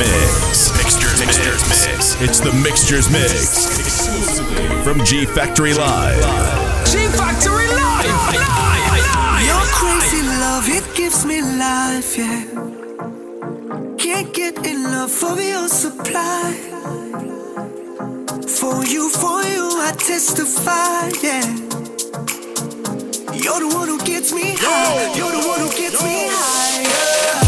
Mix. Mixtures Mix. Mixtures Mix. It's the Mixtures Mix. From G Factory Live. G Factory Live. Live. Live. Your crazy love, it gives me life, yeah. Can't get enough of your supply. For you, for you, I testify, yeah. You're the one who gets me high. You're the one who gets me high.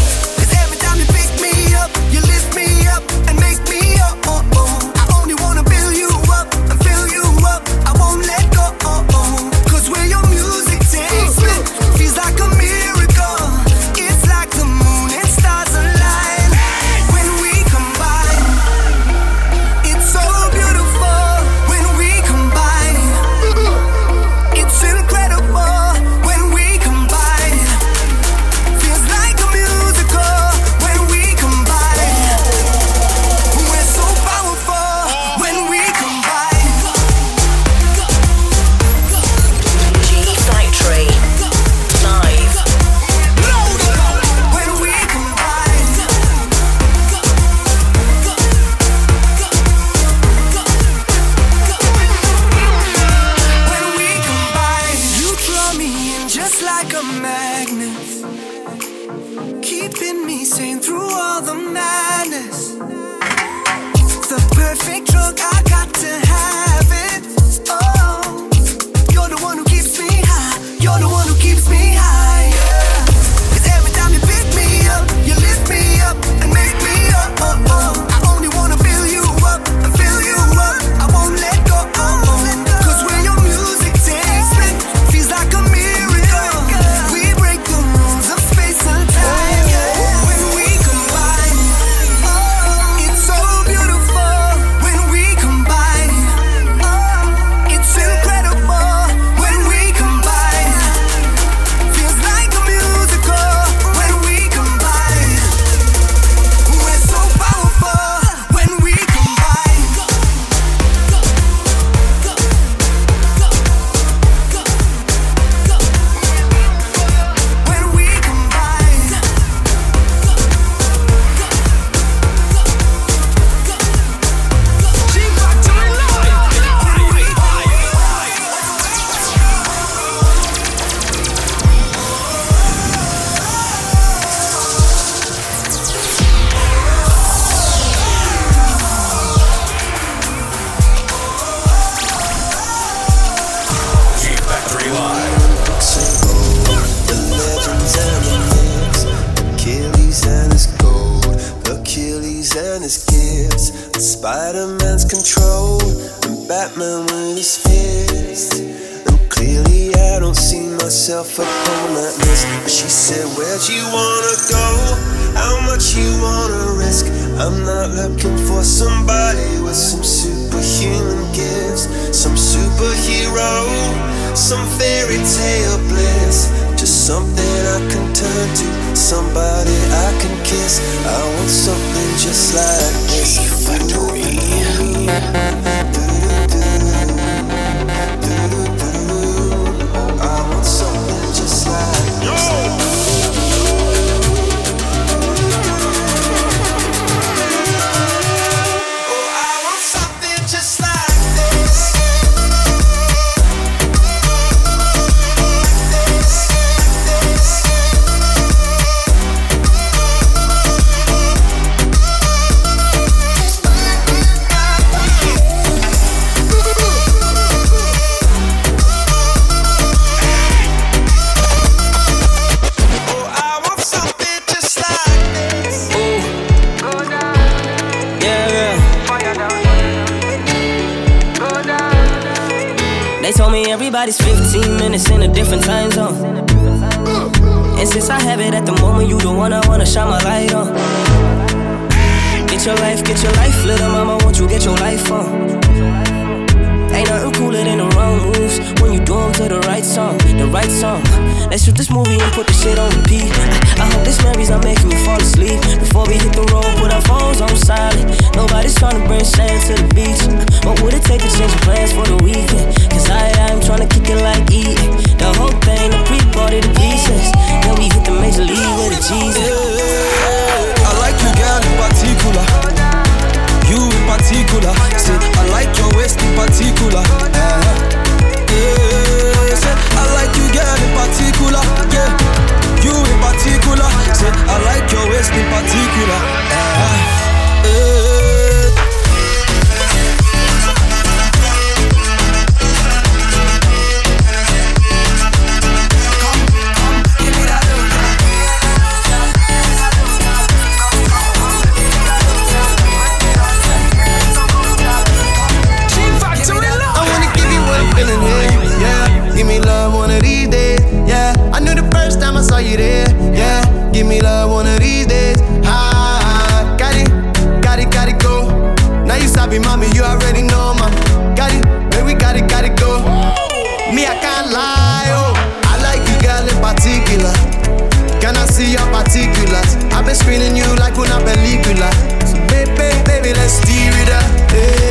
this feeling you like we're not believe you like. So baby, baby, let's deal with that. Hey.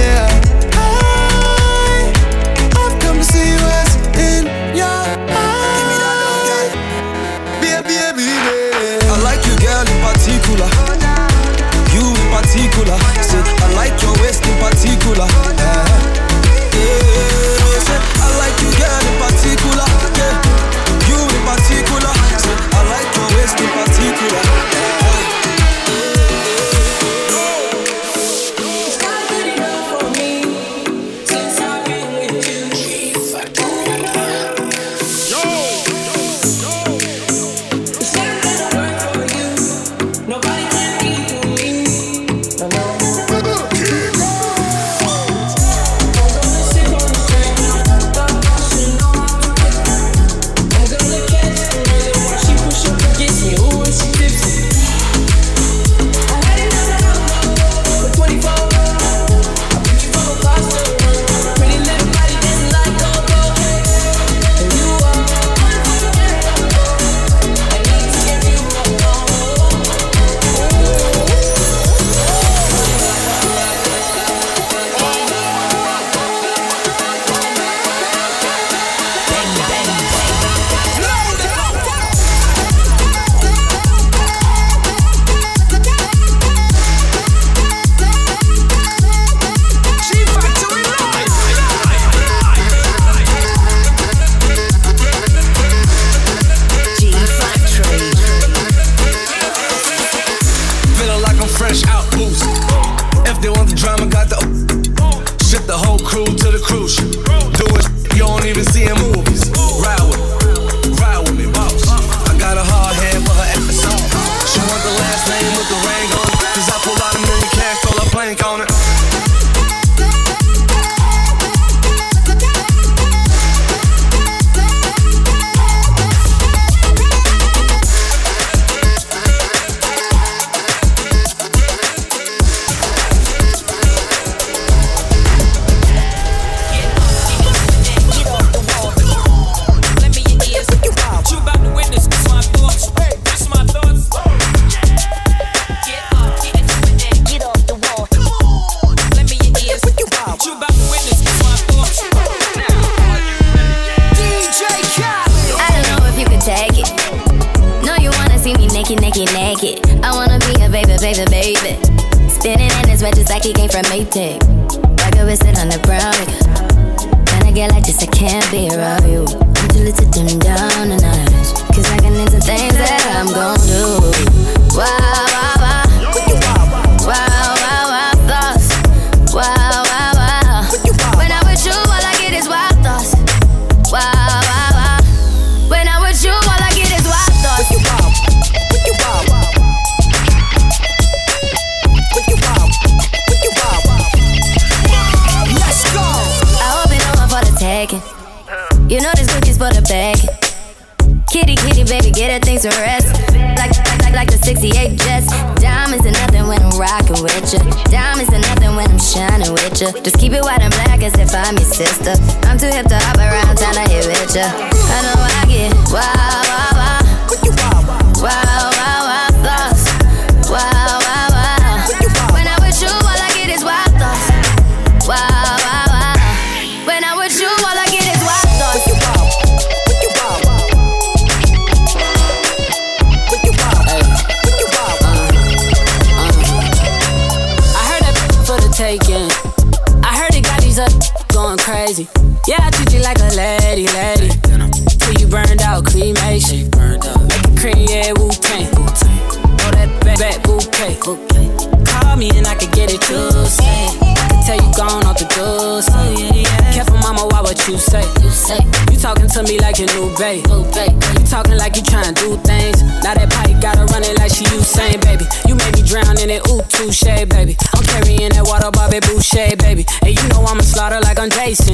to me like your new babe. You talking like you trying to do things. Now that pipe got her running like she Usain, baby. You made me drown in it, ooh, touche, baby. I'm carrying that water, Bobby Boucher, baby. And you know I'ma slaughter like I'm Jason.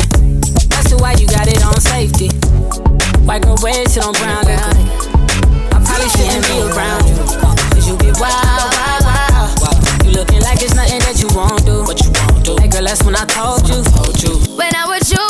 That's why you got it on safety. White girl red, sit on brown liquor. I probably shouldn't be around you. Cause you get wild, wild, wild. You looking like it's nothing that you won't do. What you won't do. Hey girl, that's when I told you. When I was you.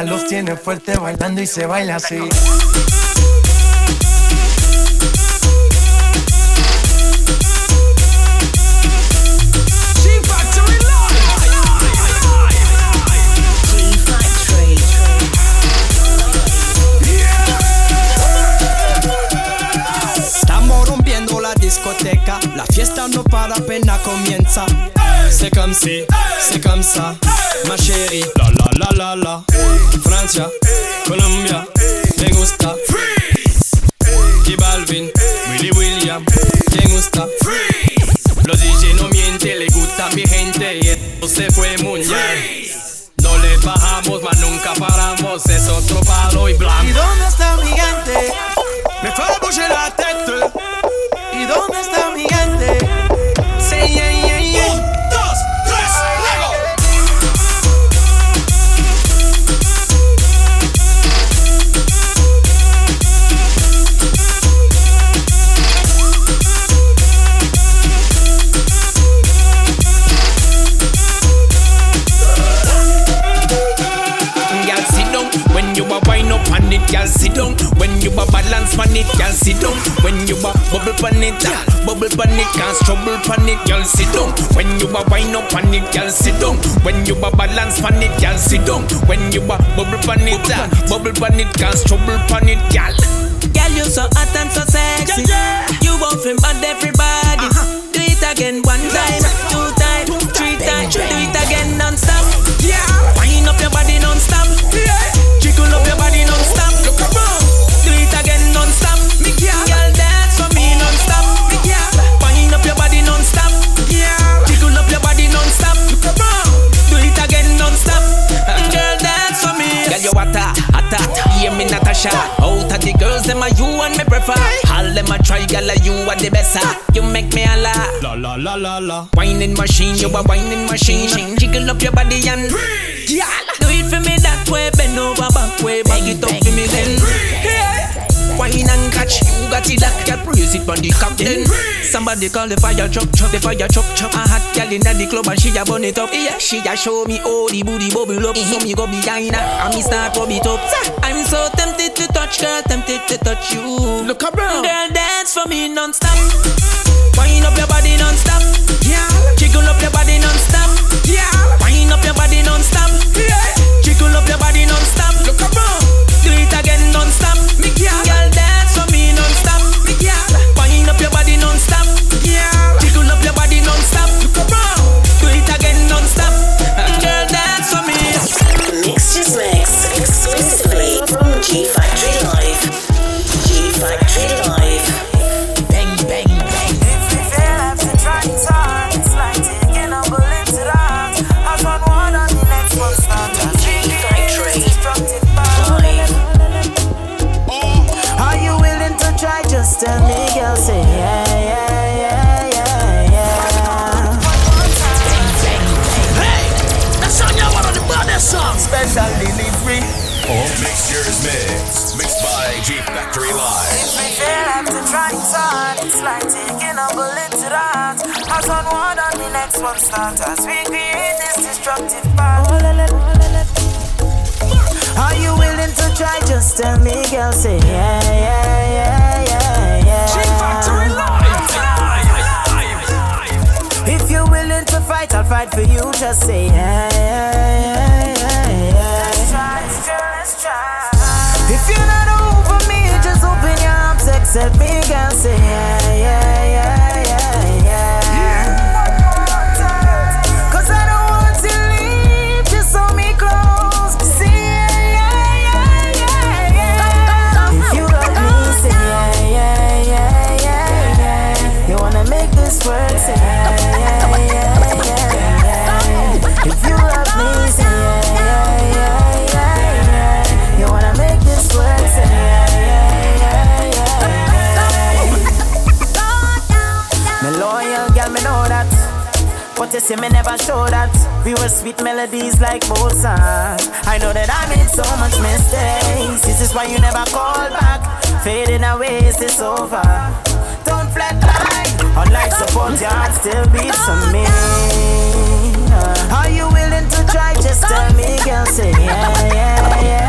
Los tiene fuerte bailando y se baila así. Estamos rompiendo la discoteca, la fiesta no para apenas comienza. C'est comme si, c'est comme ça, ma chérie. La la la la la. Francia, Colombia, me gusta. Freeze. Balvin, Willy William, you a it. Girl, sit down when you a bubble on it. Girl, bubble on it, can't trouble on it. Girl, sit down when you a wind up on it. Girl, sit down when you a balance on it. Girl, sit down when you a bubble on it. Girl, bubble on it, can't trouble on it. Girl, Girl, you so hot and so sexy. You want to bad everybody. Uh-huh. Do it again one time, two time, three time. Do it again non-stop. Yeah. Hotter. Hear me, Natasha. Out of the girls, them are you and me prefer. All them a try, girl, you are the best. You make me holla. La la la la la. Whining machine, you a whining machine. Jiggle up your body and Yeah. Do it for me that way, bend over back way, bag it up for me then. Wine and catch. You got it that girl, praise it on the captain. Somebody call the fire truck, truck, the fire truck, truck. A hot girl inna the club and she a burn it up. Yeah, she a show me how the booty bubble up. So me go behind her and me start rub it up. I'm so tempted to touch, girl, tempted to touch you. Look around. Girl, dance for me non-stop. Wind up your body non-stop. Yeah. Jiggle up your body non-stop. Yeah. Wind up your body non-stop. Yeah. Jiggle up your body non-stop. Look around. Do it again non-stop. next one starts as we create this destructive path. Are you willing to try? Just tell me, girl. Say yeah, yeah, yeah, yeah, yeah. G Factory live, live, live. live. If you're willing to fight, I'll fight for you. Just say yeah, yeah, yeah, yeah. yeah. Let's try, girl, let's try. If you're not over me, just open your arms, accept me, girl. Say yeah. you see me never show that. We were sweet melodies like both songs. I know that I made so much mistakes. This is why you never call back. Fading away, is this over? Don't flatline. Unlike support, y'all still beats on me. Are you willing to try? Just tell me, girl, say yeah, yeah, yeah.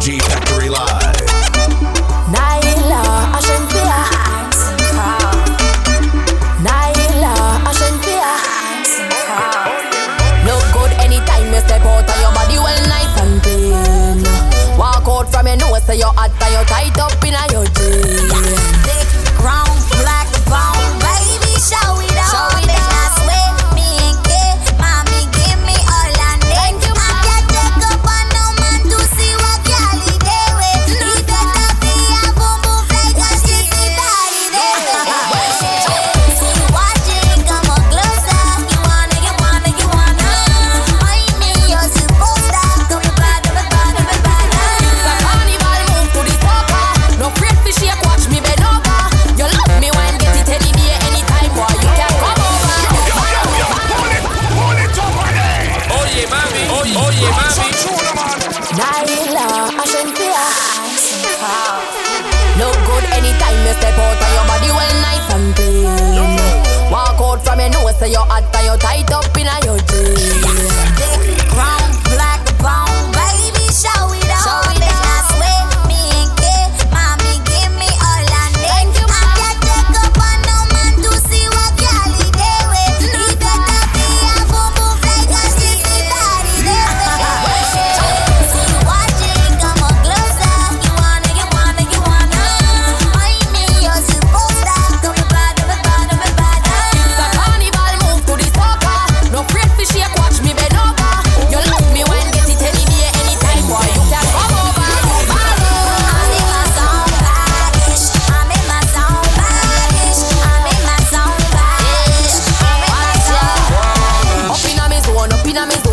G-Pack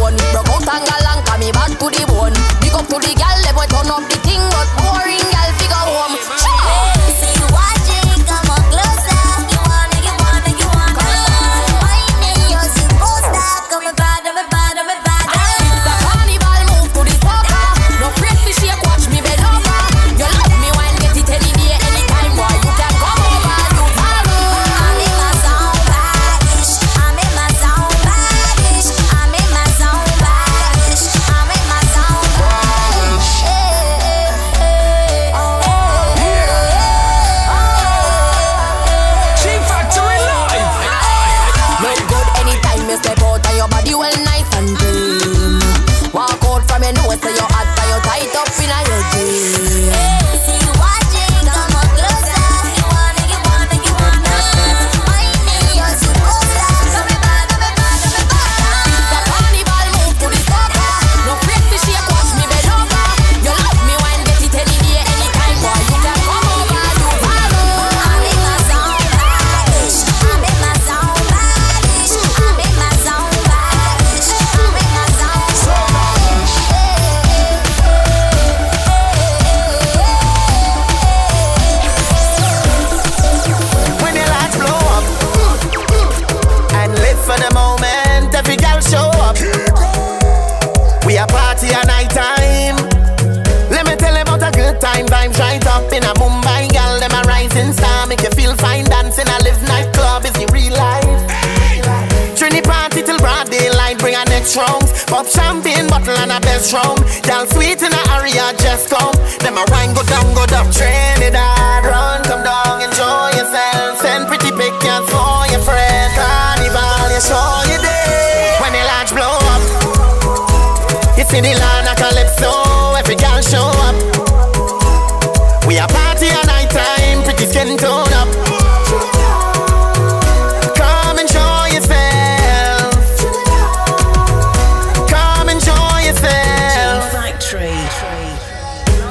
gun Broke out and galang, me back to the bone. Big up to the gal, they boy turn up the thing but more See is the land of Calypso, every girl show up. We are party at night time, pretty skin tone up. Come enjoy yourself. Come enjoy yourself.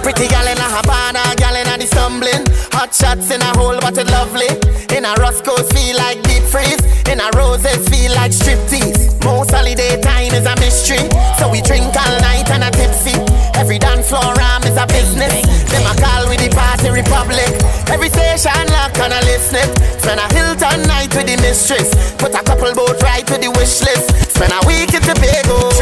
Pretty gal in a Havana, gal in a the stumbling. Hot shots in a hole, but it lovely. In a Roscoe, feel like deep freeze. In a roses, feel like striptease. Most holiday time is a mystery. So we drink all night and a tipsy. Every dance floor arm is a business. Them a call with the party republic. Every station lock and a listen. Spend a Hilton night with the mistress. Put a couple boat right to the wish list. Spend a week in Tobago.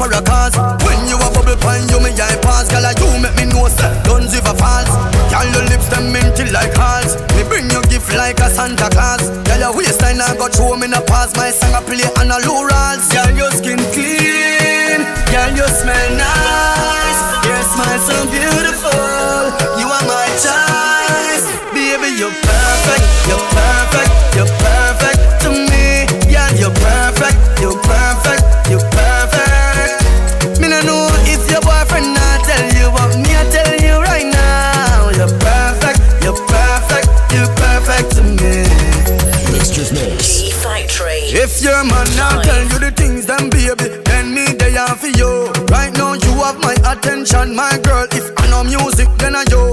For a cause. When you a bubble pine, you me eye pass, girl, you make me know say guns if a false. Girl, your lips them minty like hearts. Me bring you gift like a Santa Claus. Girl, your waistline I got throw me a pass. My song play on a low rolls. Girl, your skin clean. Attention, my girl. If I know music, then I yo.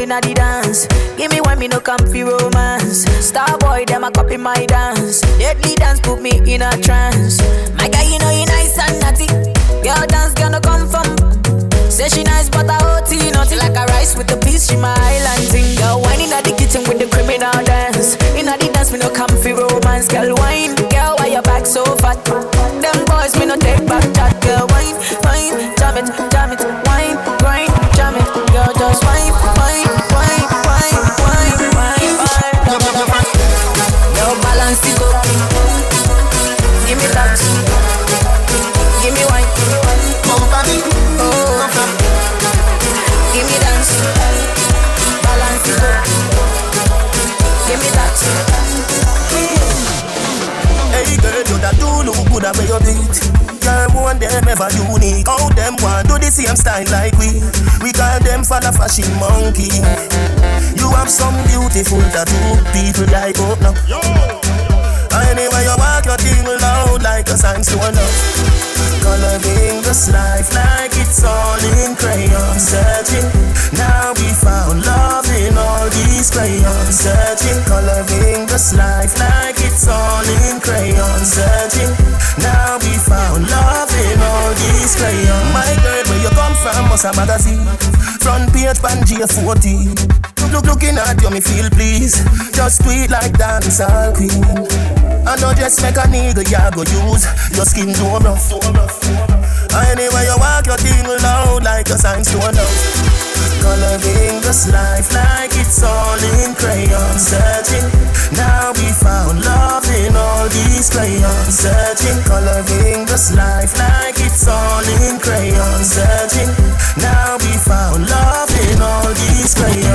In the dance. Give me one, me no comfy romance. Star boy, them a copy my dance. Deadly dance put me in a trance. My guy, you know you nice and naughty. Girl dance gonna come from. Say she nice, but I OT naughty like a rice with the piece. She my island thing. Girl, wine in the kitchen with the criminal dance. In the dance, me no comfy romance. Girl, wine, girl, why your back so fat? Them boys, me no take back chat. Girl, wine, wine, jam it, jam it, wine, grind, jam it. Girl, just wine, good where you beat. Girl, one them ever unique. How them want do the same style like we? We call them the fashion monkey. You have some beautiful tattoo. People like oh no. Anyway, you walk your thing loud like a sign to love. Coloring this life like it's all in crayon. Searching, now we found love in all these crayons. Searching, coloring this life like it's all in crayon. Searching, now we found love all these crayons. My girl, where you come from? Must a magazine. Front page, Pangea 40. Look, looking at you, me feel please. Just tweet like dancehall queen. I know just make a nigga ya go use Your skin so rough Anyway you walk your thing loud like a sign stone out Coloring this life like it's all in crayon. Searching, now we found love in all these crayons. Searching, coloring this life like it's all in crayon. Searching, now we found love in all these crayons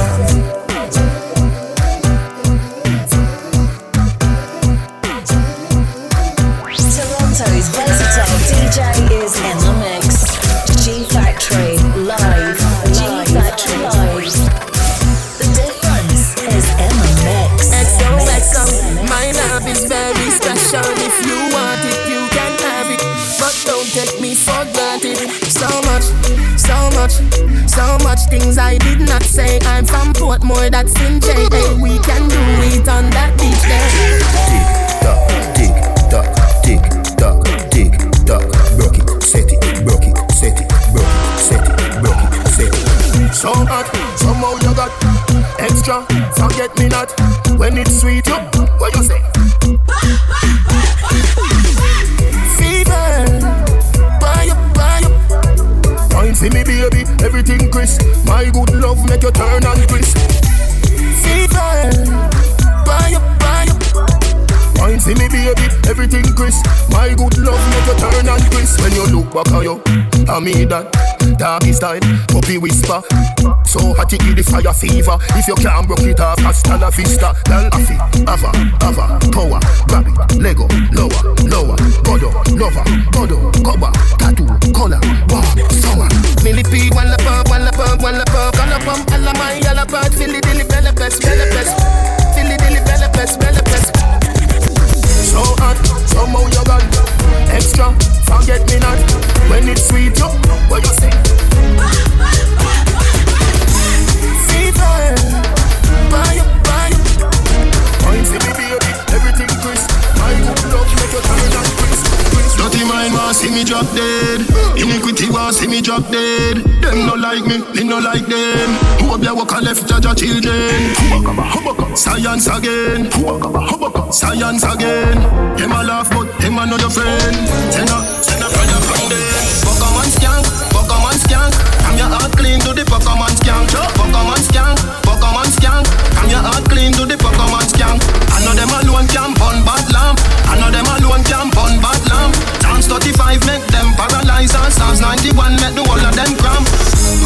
fire fever. If you can't broke it off, hasta la vista. Girl, afi, ava, ava, power, it, Lego, lower, lower, godo, lover, godo, cover, tattoo, color, warm, summer. Millipede, one la pump, one la pump, one la pump, one la pump, all of my yellow bird, Philly dilly, bella best, bella best, Philly dilly, bella best, bella best. So hot, somehow you got extra. Forget me not when it's sweet. You, what you say? Me, baby, everything crisp. Make you turn and crisp. Dirty mind want see me drop dead. Iniquity want see me drop dead. Them no like me, me no like them. Who up there walk left judge a children? Science again. Science again. Them a laugh but them a not your friend. Send a, send a brother from them. Skank, Pokemon skank. Come your heart clean to the Pokemon skank. Pokemon skank, Pokemon skank. Come your heart clean to the Pokemon skank. I know them alone can burn bad lamp. I know them alone can burn bad lamp. Psalms 35 make them paralyze and Psalms 91 make the whole of them cramp.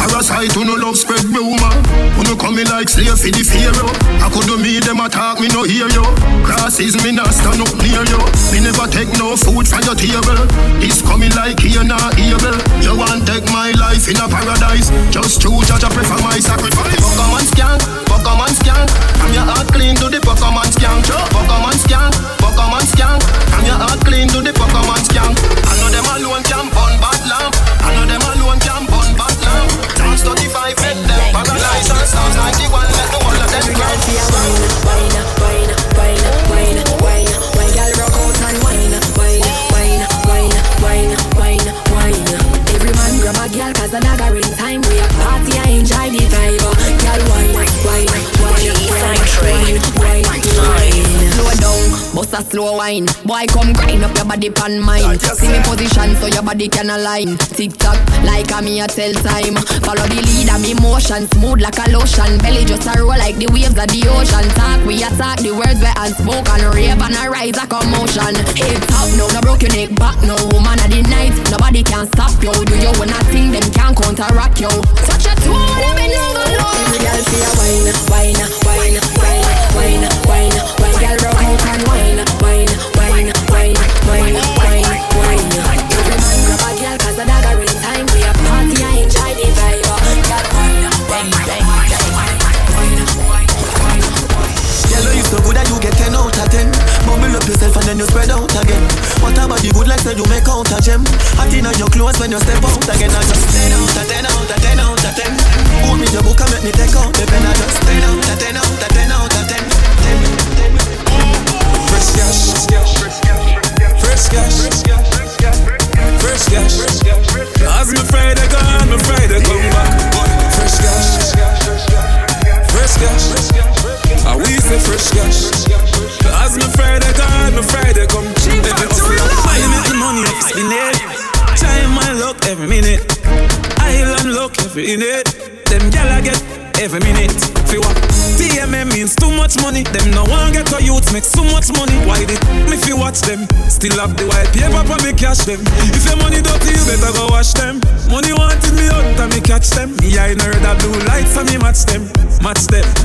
Parasite who no love spread rumor. Who no come me like slave for the pharaoh. I could do me them attack me no hear you. Crosses me not stand up near you. Me never take no food from your table. This coming like here not evil. You want take my life in a paradise. Just true judge I prefer my sacrifice. Pokemon skank, Pokemon skank. I'm your heart clean to the Pokemon skank. Pokemon skank, Pokemon skank. I'm your heart clean to the Pokemon skank. I know them alone can burn bad lamp. I know them alone a slow wine. Boy come grind up your body pan mine. See me position so your body can align. Tick tock like a me a tell time. Follow the lead of me motion. Smooth like a lotion. Belly just a roll like the waves of the ocean. Talk we attack the words we unspoken. Rave and a rise a commotion. Hip top no, no broke your neck back. No Woman of the night, nobody can stop you. Do you wanna think them can counteract you. Touch a in no low Every girl see a wine, wine, wine, wine, wine, wine, wine your clothes when you step for them. If your money dirty, you better go wash them. Money wanted me out and me catch them. Me I know the blue lights and me match them. Match them.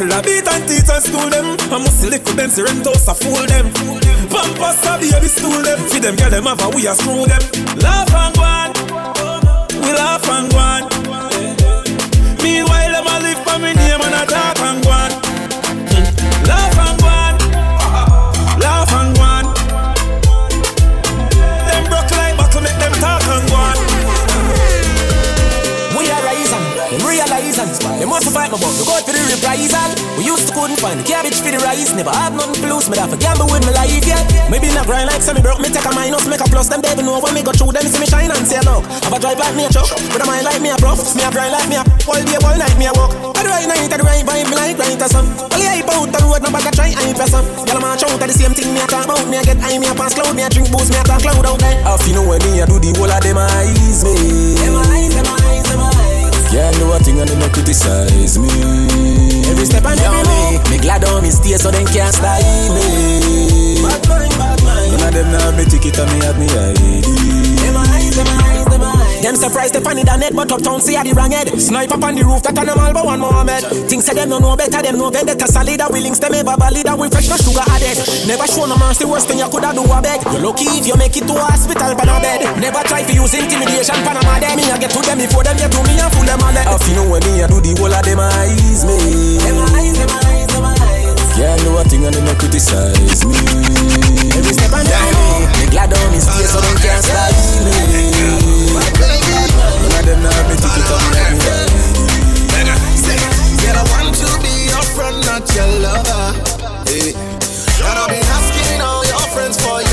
Still a beat and teach and school them. I must little them, see rent house a fool them. Pampers a baby stool them. Feed them, get them have a we a screw them. Laugh and go on. We laugh and go on. Meanwhile, them a live for me name and a talk and go on. They must fight my but we go for the reprisal We used to couldn't find the cabbage for the rice Never have nothing to lose, me that for gamble with my life, yeah Maybe not grind like semi broke, me take a minus Make a plus, them devil know when me go through Them see me shine and say look Have a drive like me a truck With a mind like me a prof Me a grind like me a All day, all night me a walk I do right night, I right vibe, me like right or some Only hype out the road, no bag a try hype or some Girl I'm a shout at the same thing me a talk about Me a get high, me a pass cloud, me a drink booze, me a talk cloud out there Half you know when me a do the whole of them eyes me Them eyes, them eyes, them eyes Can't do a and they no criticize me. Every step and every move Me glad on me stay so them can't style me Bad mind, bad mind None of them now me ticket and me have me ID. Them eyes, them eyes, them Them surprised they funny the net but uptown see a the wrong head. Snipe up on the roof that an but one Mohammed Things say them no know better, them know vendetta. Solid We links them ever valid and we fresh no sugar added. Never show no mercy, worst thing you coulda do a beg. You lucky if you make it to a hospital pan a bed. Never try to use intimidation pan a mad Me a get to them before them get to me and fool them all Half you know when me a do the whole of them eyes me. Them eyes, them eyes, them eyes. Can't do a thing and they no criticize me. Every step and every move Me glad on me stay so them can't style me Girl, I want to be your friend, not your lover. Hey. And I've been asking all your friends for your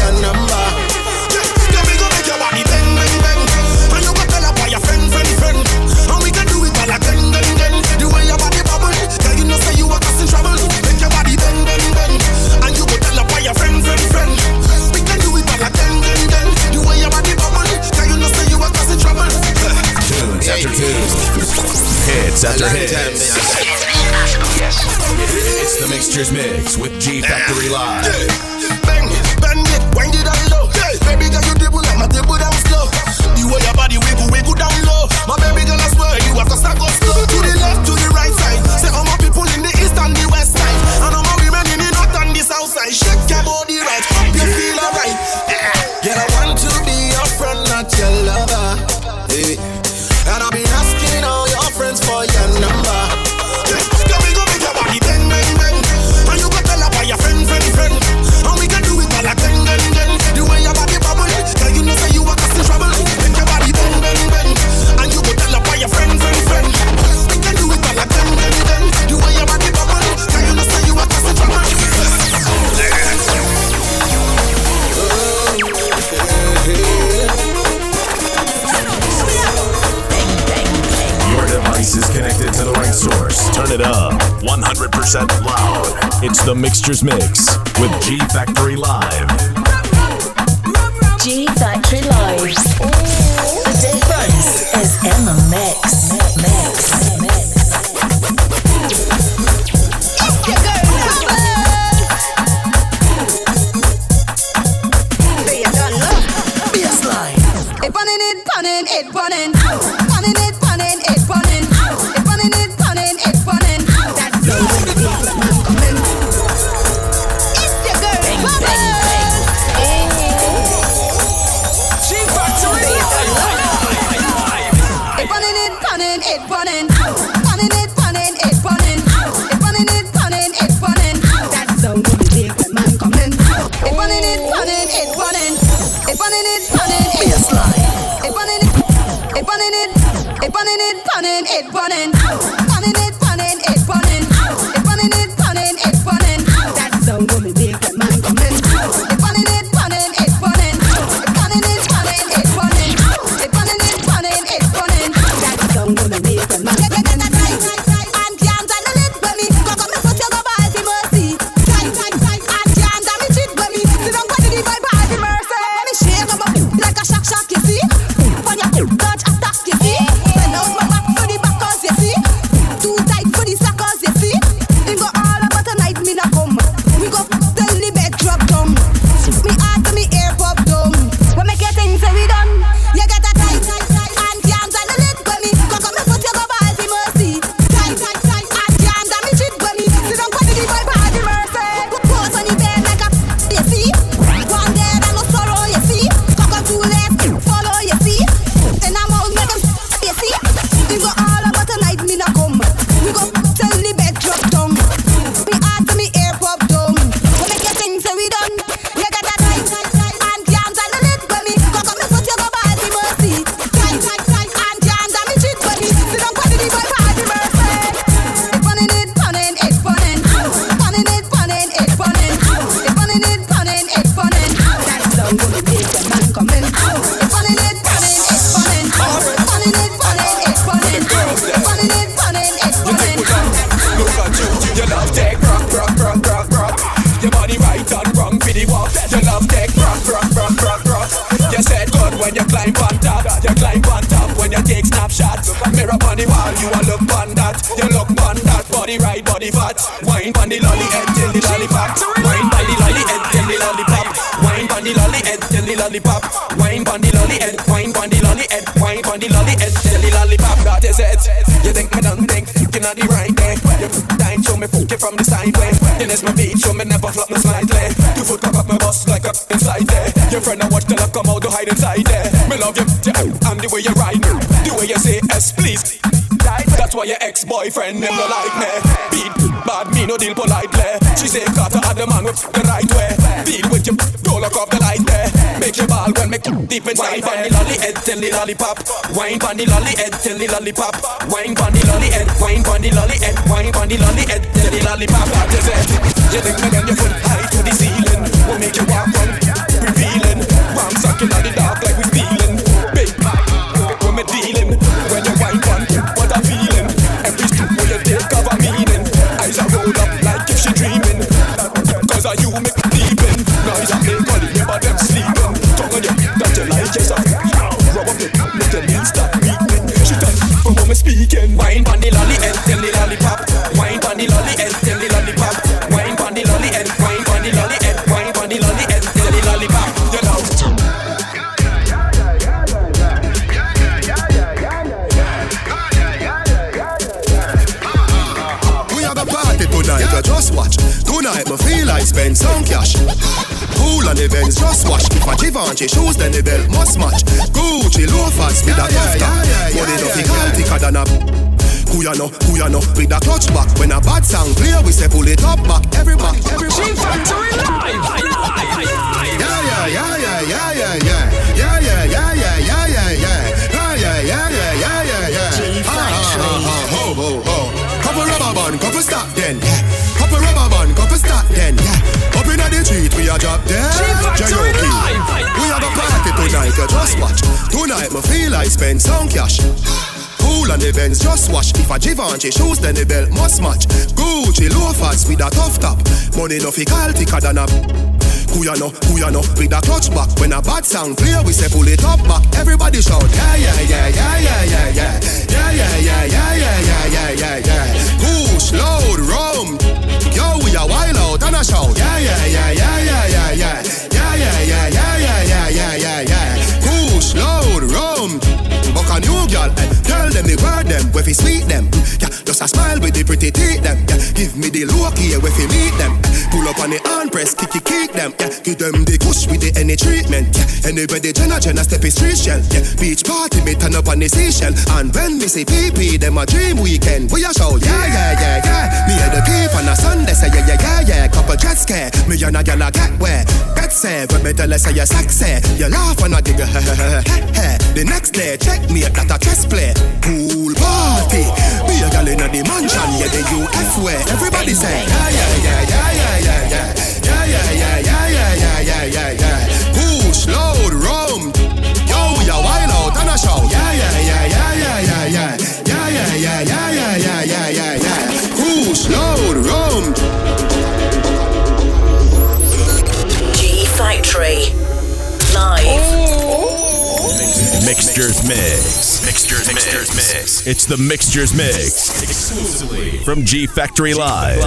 it running, it running. When you take snapshots. Mirror on the wall, you a look on that, you look on that. Body right, body fat. Wine on the lolly head till the lollipop. Wine on the lolly head till the lollipop. Wine on the lolly head till the lollipop. Wine on the lolly head, wine on the lolly head, wine on the lolly head till the lollipop. That is it. You think me don't think you are the right day? You dying show me fuck from the side way. Then it's my beat, show me never flop me slightly. Foot cock up my bust like up inside there. Your friend I watch the luck come out to hide inside there. Me love you, I'm the way you ride, the way you say S please. That's why your ex-boyfriend never like me. Beat bad, me no deal politely. She say Carter had the man with the right way. Deal with you, don't look off the light there. Make your ball when me deep inside. Wine on the lolly head till the lollipop. Wine on the lolly head till the lollipop. Wine on the lolly head. Wine on the lolly head. Wine on the lolly head till the lollipop. That is it. You think me then you foot high to the ceiling. Will make you walk revealing. On the dark like we stealing. Big when me dealing. When you wine on, what I'm feeling. Every step you take of a meaning. Eyes are roll up like if she dreaming. Cause of you make me deepin'. Noise I calling me but them sleeping. Tongue on you, that you like yes I Rub up your make your knees weeping. She touch when me speaking. Wine on spend some cash. Cool on the Benz, just watch. If I Givenchy shoes, then the belt must match. Gucci loafers with a tough top. Money no fi call thicker than a. Who ya know, who ya know, with a clutch back When a bad song play, we say pull it up back Everybody, everybody Factory live, Yeah, yeah, yeah, yeah, yeah, yeah, yeah Yeah, yeah, yeah, yeah, yeah, yeah, yeah Yeah, yeah, yeah, yeah, yeah, yeah, yeah Ah, ah, ah, ah, ho, ho, ho Couple rubber band, couple stop then, yeah we a drop dead Factory J.O.P. live. We have a party tonight, you just watch Tonight, me feel I spend some cash Cool on the Benz, just wash. If a Givenchy shoes, then the belt must match. Gucci loafers with a tough top. Money no fi call thicker than a. Who ya know, who ya know, with a clutch back. When a bad sound clear, we say pull it up back. Everybody shout, yeah, yeah, yeah, yeah, yeah, yeah, yeah, yeah, yeah, yeah, yeah, yeah, yeah, yeah, yeah, yeah. Push, load, rum. Yo, we a wild out and a shout, yeah, yeah, yeah, yeah, yeah, yeah, yeah, yeah, yeah, yeah, yeah, yeah, yeah, yeah, yeah, yeah. Push, load, rum. Buck a new girl, eh. Tell them the word them, where fi sweet them. Yeah, just a smile with the pretty teeth them. Yeah, give me the look here, where fi meet them. Eh, Pull up on the hand press, kick it, kick them. Yeah, give them the kush with the any treatment. Yeah, anybody Jenna Jenna step is street shell. Yeah, beach party me turn up on the seashell. And when me say PP, them a dream weekend. We a shout, yeah, yeah, yeah, yeah. Me and the peep on a Sunday say yeah, yeah, yeah, yeah. Couple jet scare, me and a gal a get where. Get say, when me tell her say you sexy. You laugh and I giggle, The next day, check me at that a chess play. Pool party. Be a gal in the mansion, yeah, the UF way. Everybody say, yeah, yeah, yeah, yeah, yeah, yeah, yeah. Yeah, yeah, yeah, yeah, yeah, yeah, yeah, yeah, yeah. Push, load, rum. Yo, we a wild out and a shout. Yeah, yeah, yeah, yeah, yeah, yeah, yeah. Yeah, yeah, yeah, yeah, yeah, yeah, yeah, yeah, yeah. Push, load, rum. Mixtures Mix. Mixtures, Mixtures Mix. It's the Mixtures Mix. Exclusively from G Factory Live.